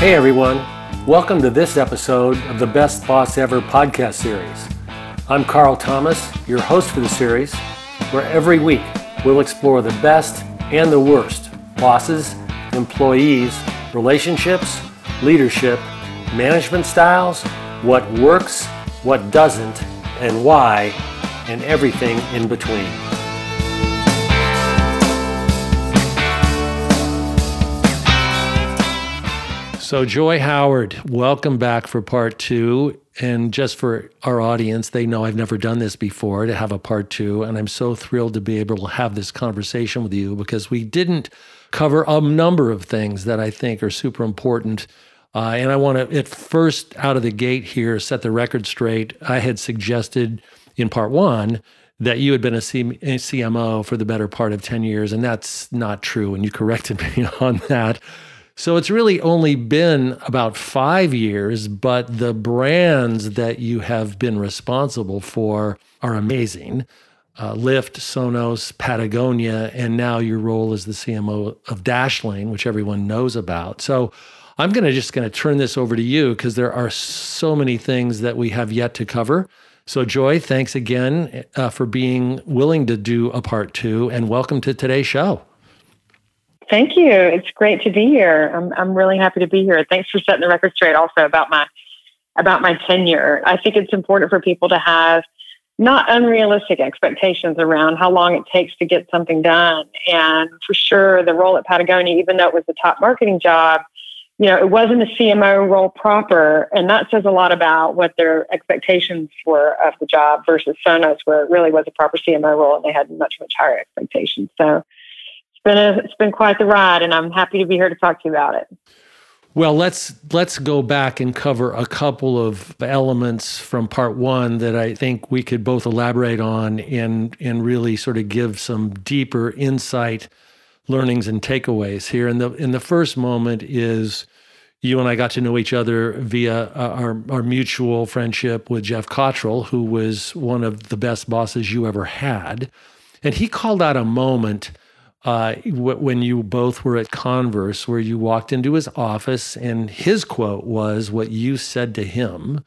Hey everyone, welcome to this episode of the Best Boss Ever podcast series. I'm Carl Thomas, your host for the series, where every week we'll explore the best and the worst bosses, employees, relationships, leadership, management styles, what works, what doesn't, and why, and everything in between. So, Joy Howard, welcome back for part two. And just for our audience, they know I've never done this before to have a part two. And I'm so thrilled to be able to have this conversation with you because we didn't cover a number of things that I think are super important. Uh, and I want to, at first, out of the gate here, set the record straight. I had suggested in part one that you had been a, C- a CMO for the better part of 10 years, and that's not true. And you corrected me on that. So it's really only been about five years, but the brands that you have been responsible for are amazing. Uh, Lyft, Sonos, Patagonia, and now your role as the CMO of Dashlane, which everyone knows about. So I'm going to just going to turn this over to you because there are so many things that we have yet to cover. So Joy, thanks again uh, for being willing to do a part two, and welcome to today's show. Thank you. It's great to be here. I'm I'm really happy to be here. Thanks for setting the record straight also about my about my tenure. I think it's important for people to have not unrealistic expectations around how long it takes to get something done. And for sure, the role at Patagonia, even though it was the top marketing job, you know, it wasn't a CMO role proper. And that says a lot about what their expectations were of the job versus Sonos, where it really was a proper CMO role and they had much, much higher expectations. So been a, it's been quite the ride, and I'm happy to be here to talk to you about it. Well, let's let's go back and cover a couple of elements from part one that I think we could both elaborate on and and really sort of give some deeper insight, learnings, and takeaways here. And the in the first moment is you and I got to know each other via uh, our our mutual friendship with Geoff Cottrill, who was one of the best bosses you ever had, and he called out a moment uh, when you both were at Converse, where you walked into his office, and his quote was what you said to him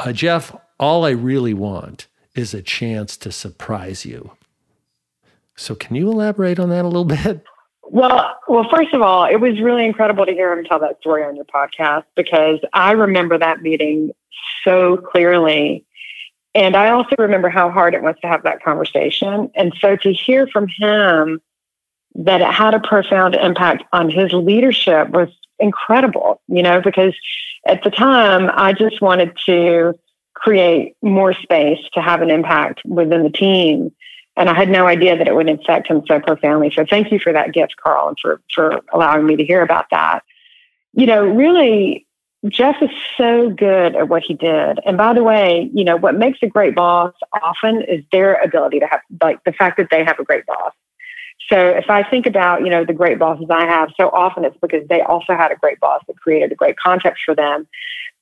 uh, Geoff, all I really want is a chance to surprise you. So, can you elaborate on that a little bit? Well, well, first of all, it was really incredible to hear him tell that story on your podcast because I remember that meeting so clearly. And I also remember how hard it was to have that conversation. And so to hear from him that it had a profound impact on his leadership was incredible, you know, because at the time I just wanted to create more space to have an impact within the team. And I had no idea that it would affect him so profoundly. So thank you for that gift, Carl, and for, for allowing me to hear about that. You know, really, Geoff is so good at what he did. And by the way, you know, what makes a great boss often is their ability to have, like, the fact that they have a great boss. So if I think about, you know, the great bosses I have, so often it's because they also had a great boss that created a great context for them.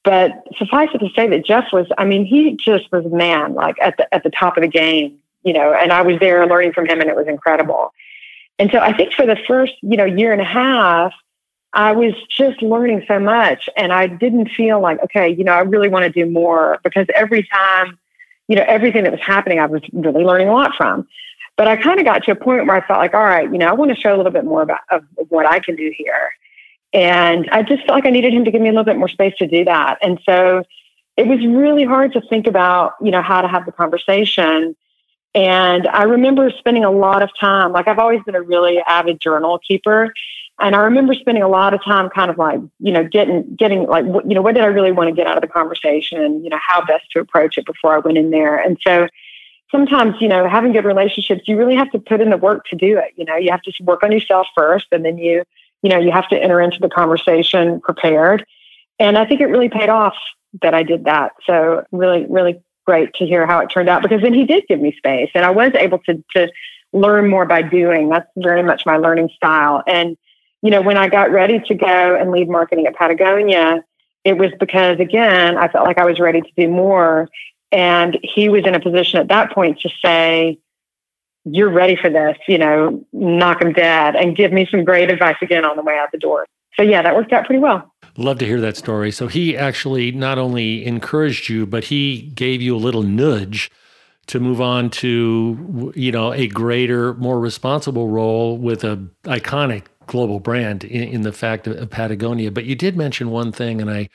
But suffice it to say that Geoff was, I mean, he just was a man, like at the at the top of the game, you know, and I was there learning from him and it was incredible. And so I think for the first, you know, year and a half, I was just learning so much and I didn't feel like, okay, you know, I really want to do more because every time, you know, everything that was happening, I was really learning a lot from. But I kind of got to a point where I felt like, all right, you know, I want to show a little bit more about of what I can do here. And I just felt like I needed him to give me a little bit more space to do that. And so it was really hard to think about, you know, how to have the conversation. And I remember spending a lot of time, like I've always been a really avid journal keeper. And I remember spending a lot of time kind of like, you know, getting, getting like, you know, what did I really want to get out of the conversation? You know, how best to approach it before I went in there. And so sometimes, you know, having good relationships, you really have to put in the work to do it. You know, you have to work on yourself first and then you, you know, you have to enter into the conversation prepared. And I think it really paid off that I did that. So really, really great to hear how it turned out because then he did give me space and I was able to, to learn more by doing. That's very much my learning style. And, you know, when I got ready to go and lead marketing at Patagonia, it was because again, I felt like I was ready to do more. And he was in a position at that point to say, You're ready for this, you know, knock him dead and give me some great advice again on the way out the door. So, yeah, that worked out pretty well. Love to hear that story. So he actually not only encouraged you, but he gave you a little nudge to move on to you know a greater, more responsible role with a iconic global brand in, in the fact of Patagonia. But you did mention one thing, and I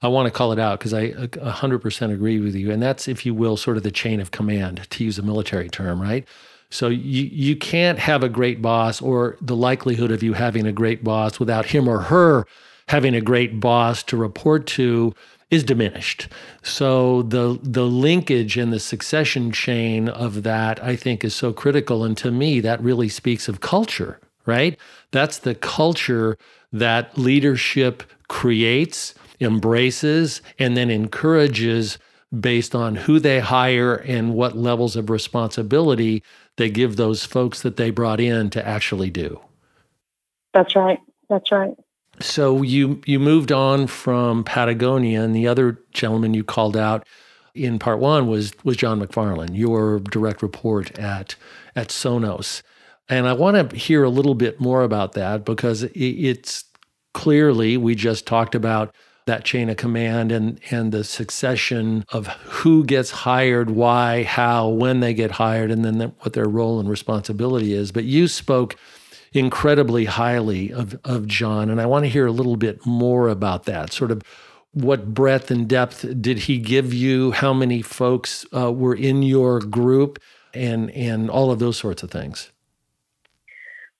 I want to call it out because I uh, 100% agree with you. And that's, if you will, sort of the chain of command, to use a military term, right? So you, you can't have a great boss or the likelihood of you having a great boss without him or her having a great boss to report to is diminished. So the the linkage and the succession chain of that I think is so critical and to me that really speaks of culture, right? That's the culture that leadership creates embraces and then encourages based on who they hire and what levels of responsibility they give those folks that they brought in to actually do. That's right. That's right. So you you moved on from Patagonia and the other gentleman you called out in part 1 was was John MacFarlane, your direct report at at Sonos. And I want to hear a little bit more about that because it's clearly we just talked about that chain of command and and the succession of who gets hired, why, how, when they get hired, and then what their role and responsibility is. But you spoke incredibly highly of of John, and I want to hear a little bit more about that. Sort of what breadth and depth did he give you? How many folks uh, were in your group, and and all of those sorts of things.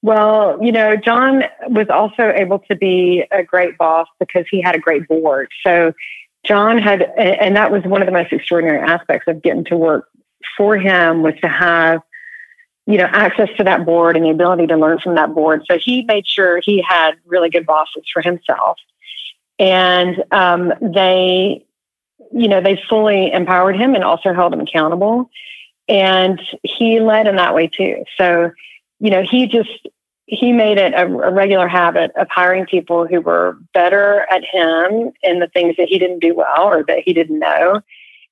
Well, you know, John was also able to be a great boss because he had a great board. So John had, and that was one of the most extraordinary aspects of getting to work for him was to have, you know, access to that board and the ability to learn from that board. So he made sure he had really good bosses for himself. And um, they, you know, they fully empowered him and also held him accountable. And he led in that way too. So you know, he just he made it a, a, regular habit of hiring people who were better at him in the things that he didn't do well or that he didn't know.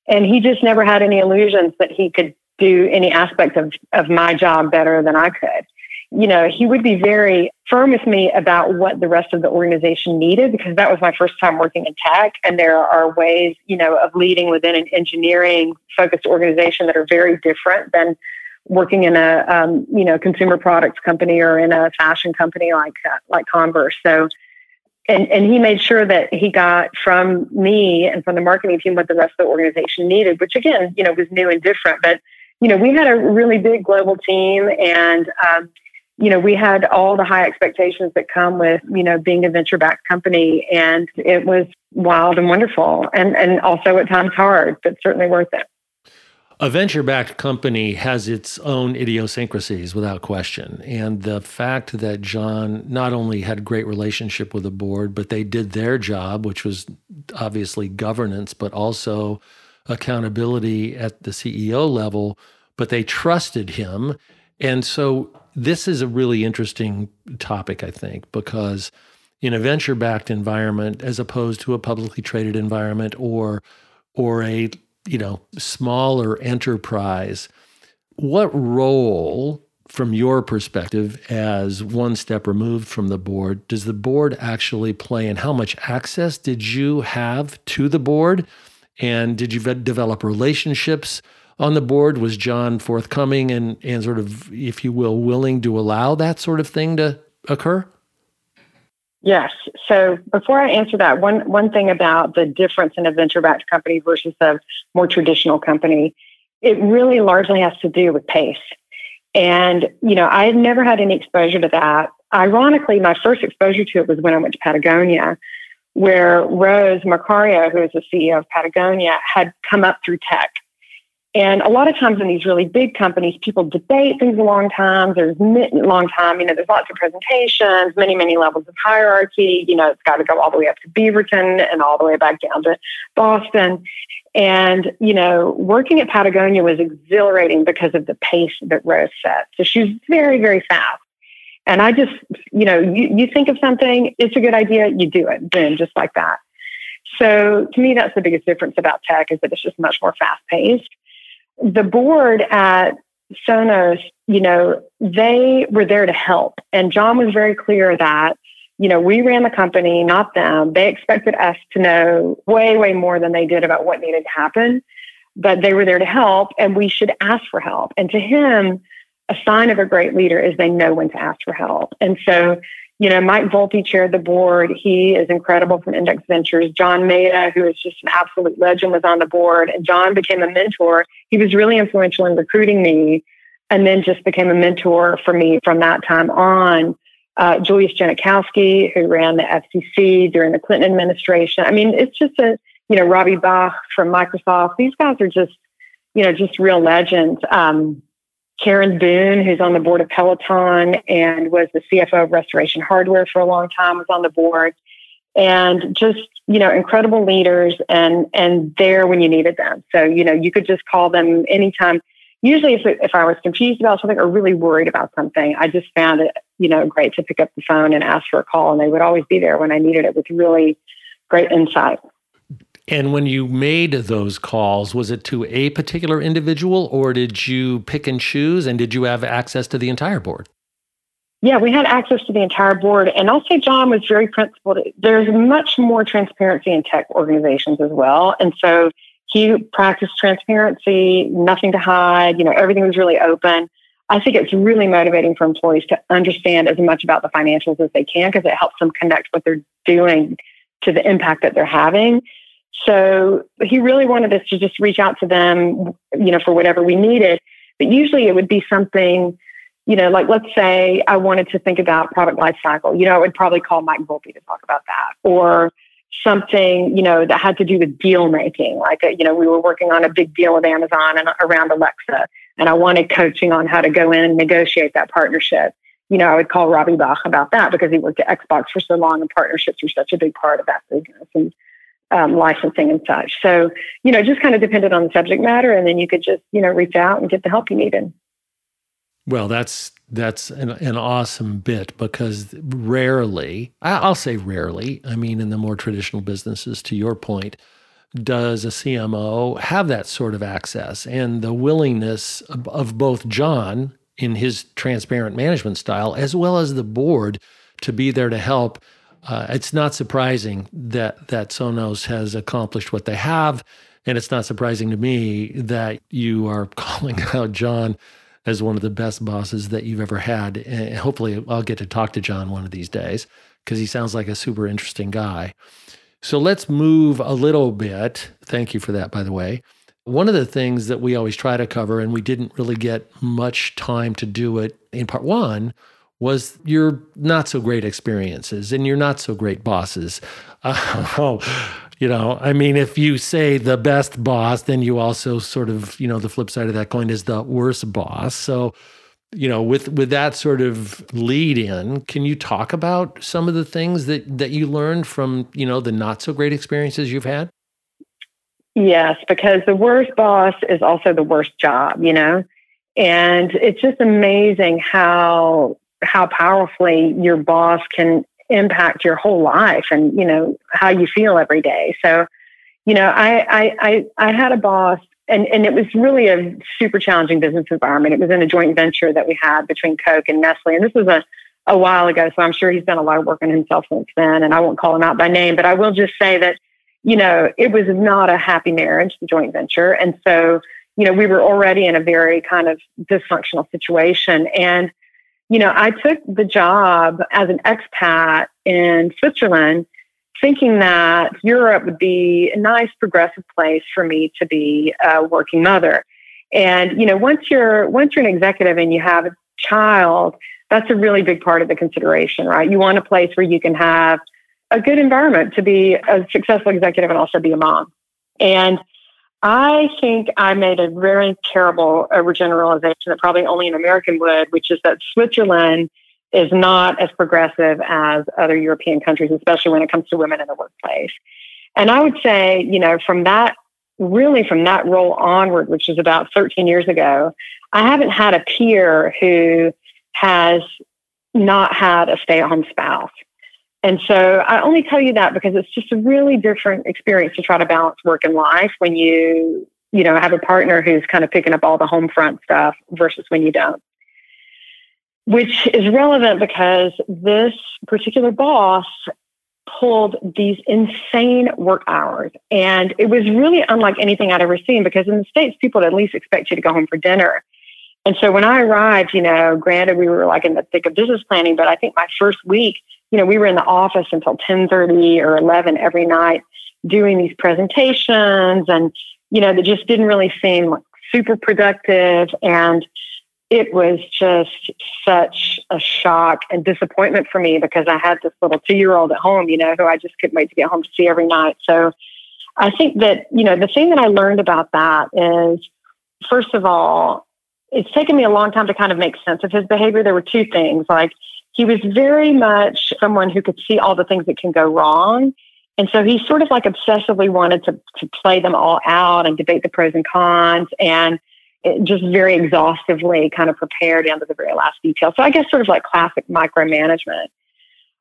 And he just never had any illusions that he could do any aspect of, of my job better than I could. You know, he would be very firm with me about what the rest of the organization needed because that was my first time working in tech. And there are ways, you know, of leading within an engineering focused organization that are very different than working in a um, you know consumer products company or in a fashion company like uh, like Converse. So, and and he made sure that he got from me and from the marketing team what the rest of the organization needed, which again you know was new and different. But you know we had a really big global team and. Um, you know, we had all the high expectations that come with, you know, being a venture backed company. And it was wild and wonderful and, and also at times hard, but certainly worth it. A venture backed company has its own idiosyncrasies without question. And the fact that John not only had great relationship with the board, but they did their job, which was obviously governance, but also accountability at the CEO level, but they trusted him. And so this is a really interesting topic, I think, because in a venture backed environment, as opposed to a publicly traded environment or or a you know, smaller enterprise, what role from your perspective as one step removed from the board does the board actually play and how much access did you have to the board? And did you develop relationships on the board? Was john forthcoming and, and sort of if you will willing to allow that sort of thing to occur Yes. So before I answer that, one one thing about the difference in a venture-backed company versus a more traditional company, it really largely has to do with pace. And you know, I had never had any exposure to that. Ironically, my first exposure to it was when I went to Patagonia, where Rose Marcario, who is the CEO of Patagonia, had come up through tech. And a lot of times in these really big companies, people debate things a long time. There's long time, you know, there's lots of presentations, many, many levels of hierarchy. You know, it's got to go all the way up to Beaverton and all the way back down to Boston. And, you know, working at Patagonia was exhilarating because of the pace that Rose set. So she was very, very fast. And I just, you know, you, you think of something, it's a good idea, you do it, boom, just like that. So to me, that's the biggest difference about tech is that it's just much more fast paced the board at Sonos, you know, they were there to help. And John was very clear that, you know, we ran the company, not them. They expected us to know way, way more than they did about what needed to happen, but they were there to help and we should ask for help. And to him, a sign of a great leader is they know when to ask for help. And so, you know, Mike Volpi chaired the board. He is incredible from Index Ventures. John Maeda, who is just an absolute legend, was on the board. And John became a mentor. He was really influential in recruiting me and then just became a mentor for me from that time on. Uh, Julius Genachowski, who ran the FCC during the Clinton administration. I mean, it's just a, you know, Robbie Bach from Microsoft. These guys are just, you know, just real legends. Um, Karen Boone, who's on the board of Peloton and was the CFO of Restoration Hardware for a long time, was on the board. And just, you know, incredible leaders and and there when you needed them. So, you know, you could just call them anytime. Usually if, if I was confused about something or really worried about something, I just found it, you know, great to pick up the phone and ask for a call. And they would always be there when I needed it with really great insight. And when you made those calls, was it to a particular individual or did you pick and choose? And did you have access to the entire board? Yeah, we had access to the entire board. And I'll say John was very principled. There's much more transparency in tech organizations as well. And so he practiced transparency, nothing to hide, you know, everything was really open. I think it's really motivating for employees to understand as much about the financials as they can because it helps them connect what they're doing to the impact that they're having. So he really wanted us to just reach out to them, you know, for whatever we needed. But usually it would be something, you know, like let's say I wanted to think about product life cycle. You know, I would probably call Mike Volpi to talk about that. Or something, you know, that had to do with deal making. Like, uh, you know, we were working on a big deal with Amazon and around Alexa, and I wanted coaching on how to go in and negotiate that partnership. You know, I would call Robbie Bach about that because he worked at Xbox for so long and partnerships were such a big part of that business. And um, licensing and such. So, you know, just kind of depended on the subject matter, and then you could just, you know, reach out and get the help you needed. Well, that's that's an, an awesome bit because rarely, I'll say rarely, I mean, in the more traditional businesses, to your point, does a CMO have that sort of access and the willingness of, of both John in his transparent management style as well as the board to be there to help uh, it's not surprising that that Sonos has accomplished what they have, and it's not surprising to me that you are calling out John as one of the best bosses that you've ever had. And hopefully, I'll get to talk to John one of these days because he sounds like a super interesting guy. So let's move a little bit. Thank you for that, by the way. One of the things that we always try to cover, and we didn't really get much time to do it in part one, was your not so great experiences and your not so great bosses. Uh, you know, I mean, if you say the best boss, then you also sort of, you know, the flip side of that coin is the worst boss. So, you know, with with that sort of lead in, can you talk about some of the things that that you learned from, you know, the not so great experiences you've had? Yes, because the worst boss is also the worst job, you know? And it's just amazing how how powerfully your boss can impact your whole life and you know how you feel every day so you know i i i, I had a boss and, and it was really a super challenging business environment. It was in a joint venture that we had between Coke and Nestle. And this was a, a while ago. So I'm sure he's done a lot of work on himself since then. And I won't call him out by name, but I will just say that, you know, it was not a happy marriage, the joint venture. And so, you know, we were already in a very kind of dysfunctional situation. And you know, I took the job as an expat in Switzerland thinking that Europe would be a nice progressive place for me to be a working mother. And, you know, once you're once you're an executive and you have a child, that's a really big part of the consideration, right? You want a place where you can have a good environment to be a successful executive and also be a mom. And I think I made a very terrible overgeneralization that probably only an American would, which is that Switzerland is not as progressive as other European countries, especially when it comes to women in the workplace. And I would say, you know, from that, really from that role onward, which is about 13 years ago, I haven't had a peer who has not had a stay at home spouse. And so I only tell you that because it's just a really different experience to try to balance work and life when you, you know, have a partner who's kind of picking up all the home front stuff versus when you don't. which is relevant because this particular boss pulled these insane work hours. And it was really unlike anything I'd ever seen because in the States, people at least expect you to go home for dinner. And so when I arrived, you know, granted we were like in the thick of business planning, but I think my first week, you know, we were in the office until 1030 or 11 every night doing these presentations and, you know, that just didn't really seem like super productive. And it was just such a shock and disappointment for me because I had this little two year old at home, you know, who I just couldn't wait to get home to see every night. So I think that, you know, the thing that I learned about that is, first of all, it's taken me a long time to kind of make sense of his behavior. There were two things. Like, he was very much someone who could see all the things that can go wrong. And so he sort of like obsessively wanted to, to play them all out and debate the pros and cons. And just very exhaustively kind of prepare down to the very last detail. So I guess sort of like classic micromanagement.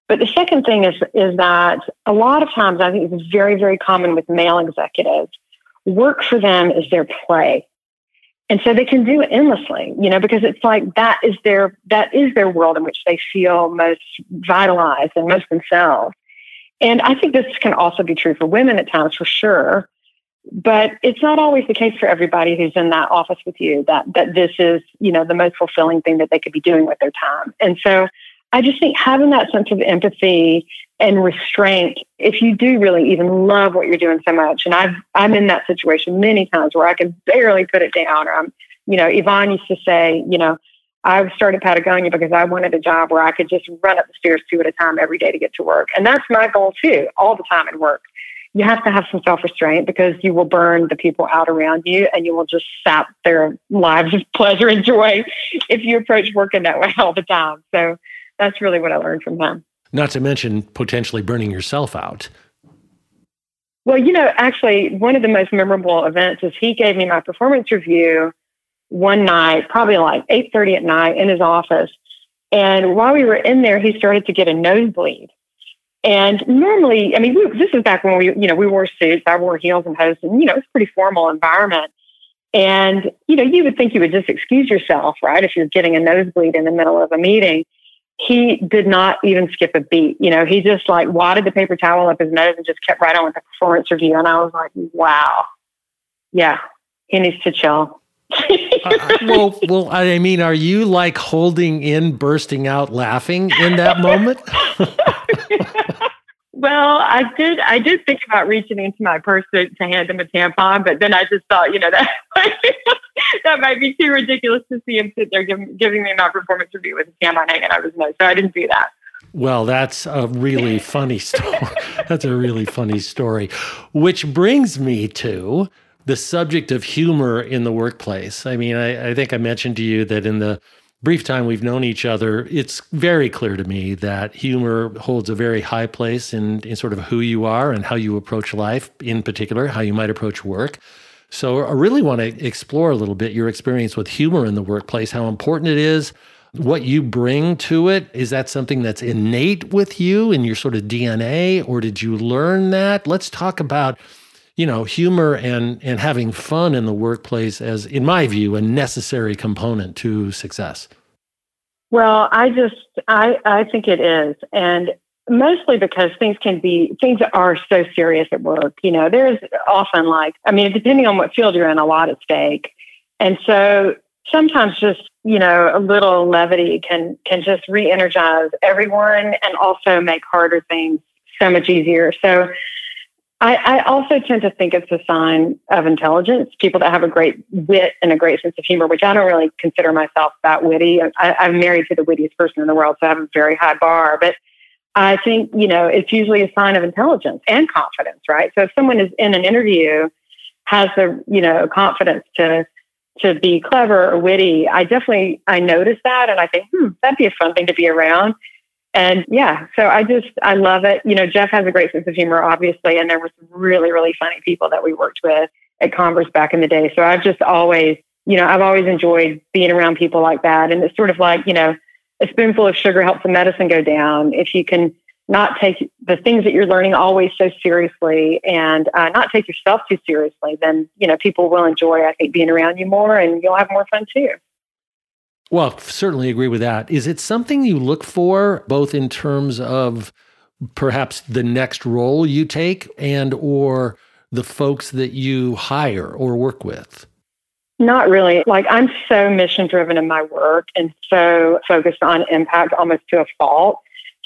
But the second thing is is that a lot of times I think it's very very common with male executives. Work for them is their play. And so they can do it endlessly, you know, because it's like that is their that is their world in which they feel most vitalized and most themselves. And I think this can also be true for women at times for sure but it's not always the case for everybody who's in that office with you that that this is you know the most fulfilling thing that they could be doing with their time and so i just think having that sense of empathy and restraint if you do really even love what you're doing so much and i've i'm in that situation many times where i can barely put it down or i'm you know yvonne used to say you know I started Patagonia because I wanted a job where I could just run up the stairs two at a time every day to get to work. And that's my goal too, all the time at work you have to have some self restraint because you will burn the people out around you and you will just sap their lives of pleasure and joy if you approach work in that way all the time. So that's really what I learned from him. Not to mention potentially burning yourself out. Well, you know, actually, one of the most memorable events is he gave me my performance review one night, probably like 8:30 at night in his office. And while we were in there, he started to get a nosebleed. And normally, I mean, we, this is back when we, you know, we wore suits. I wore heels and hose, and you know, it's a pretty formal environment. And you know, you would think you would just excuse yourself, right, if you're getting a nosebleed in the middle of a meeting. He did not even skip a beat. You know, he just like wadded the paper towel up his nose and just kept right on with the performance review. And I was like, wow, yeah, he needs to chill. uh, well, well, I mean, are you like holding in, bursting out, laughing in that moment? well, I did. I did think about reaching into my purse to, to hand him a tampon, but then I just thought, you know, that that might be too ridiculous to see him sit there giving, giving me my performance review with a tampon hanging out of his nose. So I didn't do that. Well, that's a really funny story. that's a really funny story, which brings me to the subject of humor in the workplace. I mean, I, I think I mentioned to you that in the brief time we've known each other, it's very clear to me that humor holds a very high place in, in sort of who you are and how you approach life, in particular, how you might approach work. So I really want to explore a little bit your experience with humor in the workplace, how important it is, what you bring to it. Is that something that's innate with you in your sort of DNA, or did you learn that? Let's talk about you know, humor and and having fun in the workplace as, in my view, a necessary component to success? Well, I just I I think it is, and mostly because things can be things are so serious at work. You know, there's often like I mean, depending on what field you're in, a lot at stake, and so sometimes just you know a little levity can can just re-energize everyone and also make harder things so much easier. So I, I, also tend to think it's a sign of intelligence. People that have a great wit and a great sense of humor, which I don't really consider myself that witty. I, I'm married to the wittiest person in the world, so I have a very high bar. But I think, you know, it's usually a sign of intelligence and confidence, right? So if someone is in an interview, has the, you know, confidence to to be clever or witty, I definitely I notice that and I think, hmm, that'd be a fun thing to be around. And yeah, so I just, I love it. You know, Geoff has a great sense of humor, obviously, and there were some really, really funny people that we worked with at Converse back in the day. So I've just always, you know, I've always enjoyed being around people like that. And it's sort of like, you know, a spoonful of sugar helps the medicine go down. If you can not take the things that you're learning always so seriously and uh, not take yourself too seriously, then, you know, people will enjoy, I think, being around you more and you'll have more fun too. Well, certainly agree with that. Is it something you look for both in terms of perhaps the next role you take and or the folks that you hire or work with? Not really. Like I'm so mission driven in my work and so focused on impact almost to a fault.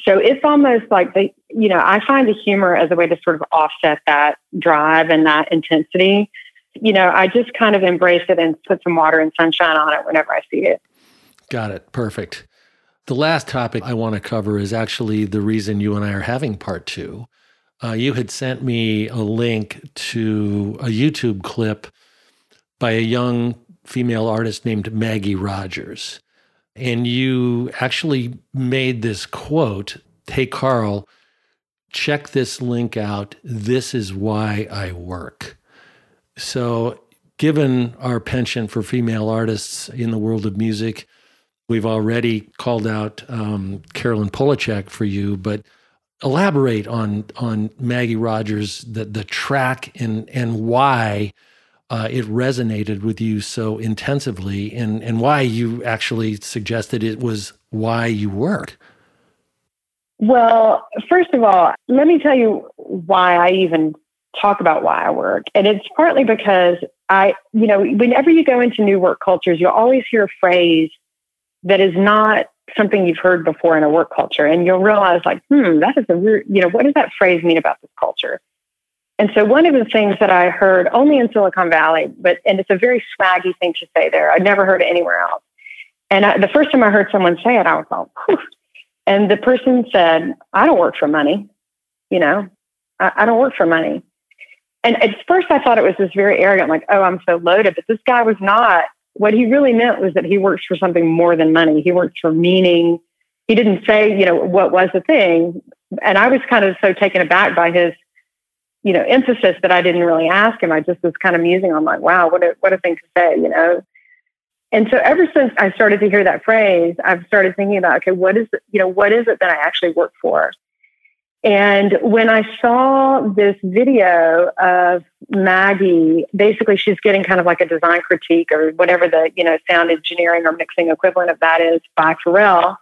So it's almost like they, you know, I find the humor as a way to sort of offset that drive and that intensity. You know, I just kind of embrace it and put some water and sunshine on it whenever I see it. Got it. Perfect. The last topic I want to cover is actually the reason you and I are having part two. Uh, you had sent me a link to a YouTube clip by a young female artist named Maggie Rogers. And you actually made this quote Hey, Carl, check this link out. This is why I work. So, given our penchant for female artists in the world of music, We've already called out um, Carolyn Polachek for you, but elaborate on on Maggie Rogers, the the track and and why uh, it resonated with you so intensively, and and why you actually suggested it was why you work. Well, first of all, let me tell you why I even talk about why I work. And it's partly because I, you know, whenever you go into new work cultures, you'll always hear a phrase that is not something you've heard before in a work culture. And you'll realize, like, hmm, that is a weird, you know, what does that phrase mean about this culture? And so one of the things that I heard only in Silicon Valley, but and it's a very swaggy thing to say there. I'd never heard it anywhere else. And I, the first time I heard someone say it, I was like, Whew. and the person said, "I don't work for money. You know, I, I don't work for money." And at first, I thought it was this very arrogant, like, "Oh, I'm so loaded," but this guy was not what he really meant was that he works for something more than money. He works for meaning. He didn't say, you know, what was the thing. And I was kind of so taken aback by his, you know, emphasis that I didn't really ask him. I just was kind of musing on like, wow, what a what a thing to say, you know. And so ever since I started to hear that phrase, I've started thinking about, okay, what is it, you know, what is it that I actually work for? And when I saw this video of Maggie, basically she's getting kind of like a design critique or whatever the, you know, sound engineering or mixing equivalent of that is by Pharrell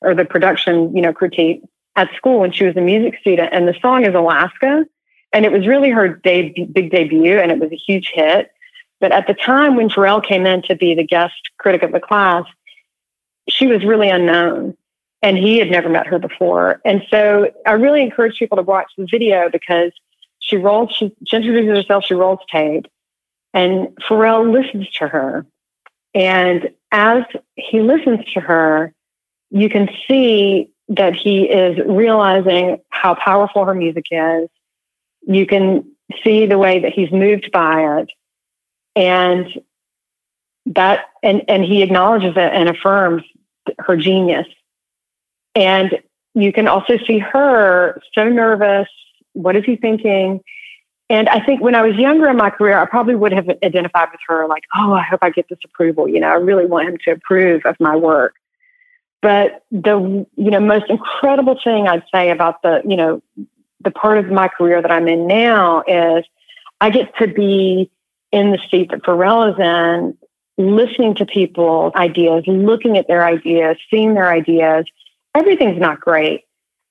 or the production, you know, critique at school when she was a music student. And the song is Alaska. And it was really her de- big debut and it was a huge hit. But at the time when Pharrell came in to be the guest critic of the class, she was really unknown and he had never met her before. And so I really encourage people to watch the video because she rolls, she, she introduces herself, she rolls tape, and Pharrell listens to her. And as he listens to her, you can see that he is realizing how powerful her music is. You can see the way that he's moved by it. And that and and he acknowledges it and affirms her genius and you can also see her so nervous. What is he thinking? And I think when I was younger in my career, I probably would have identified with her like, oh, I hope I get this approval. You know, I really want him to approve of my work. But the you know most incredible thing I'd say about the you know the part of my career that I'm in now is I get to be in the seat that Pharrell is in, listening to people's ideas, looking at their ideas, seeing their ideas, everything's not great.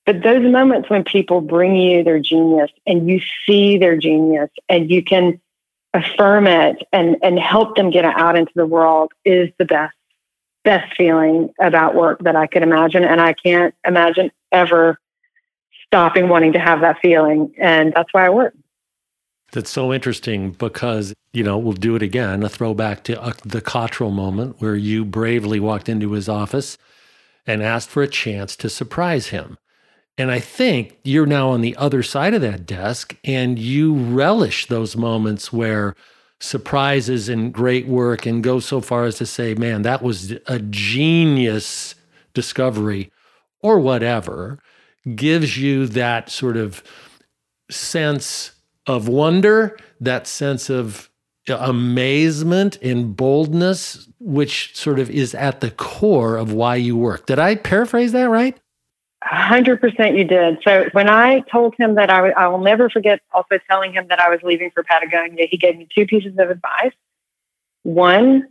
But those moments when people bring you their genius and you see their genius and you can affirm it and, and help them get it out into the world is the best, best feeling about work that I could imagine. And I can't imagine ever stopping wanting to have that feeling. And that's why I work. That's so interesting because, you know, we'll do it again, a throwback to uh, the Cottrill moment where you bravely walked into his office and asked for a chance to surprise him. And I think you're now on the other side of that desk and you relish those moments where surprises and great work and go so far as to say, man, that was a genius discovery or whatever gives you that sort of sense of wonder, that sense of amazement and boldness, which sort of is at the core of why you work. Did I paraphrase that right? 100% you did. So when I told him that I, w- I will never forget also telling him that I was leaving for Patagonia, he gave me two pieces of advice. One,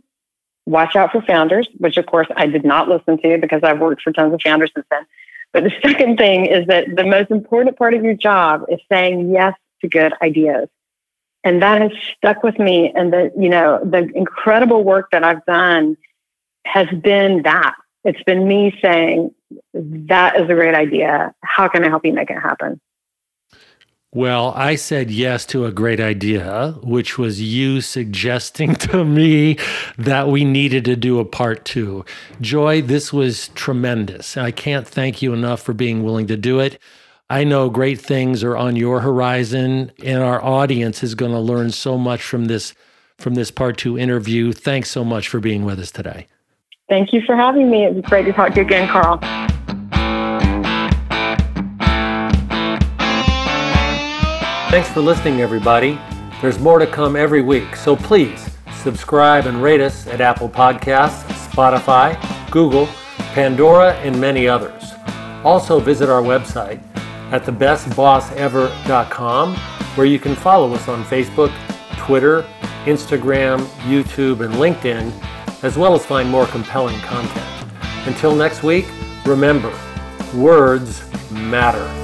watch out for founders, which of course I did not listen to because I've worked for tons of founders since then. But the second thing is that the most important part of your job is saying yes to good ideas. And that has stuck with me. And the, you know, the incredible work that I've done has been that. It's been me saying, that is a great idea. How can I help you make it happen? Well, I said yes to a great idea, which was you suggesting to me that we needed to do a part two. Joy, this was tremendous. I can't thank you enough for being willing to do it. I know great things are on your horizon, and our audience is going to learn so much from this from this part two interview. Thanks so much for being with us today. Thank you for having me. It was great to talk to you again, Carl. Thanks for listening, everybody. There's more to come every week, so please subscribe and rate us at Apple Podcasts, Spotify, Google, Pandora, and many others. Also, visit our website at thebestbossever.com, where you can follow us on Facebook, Twitter, Instagram, YouTube, and LinkedIn, as well as find more compelling content. Until next week, remember words matter.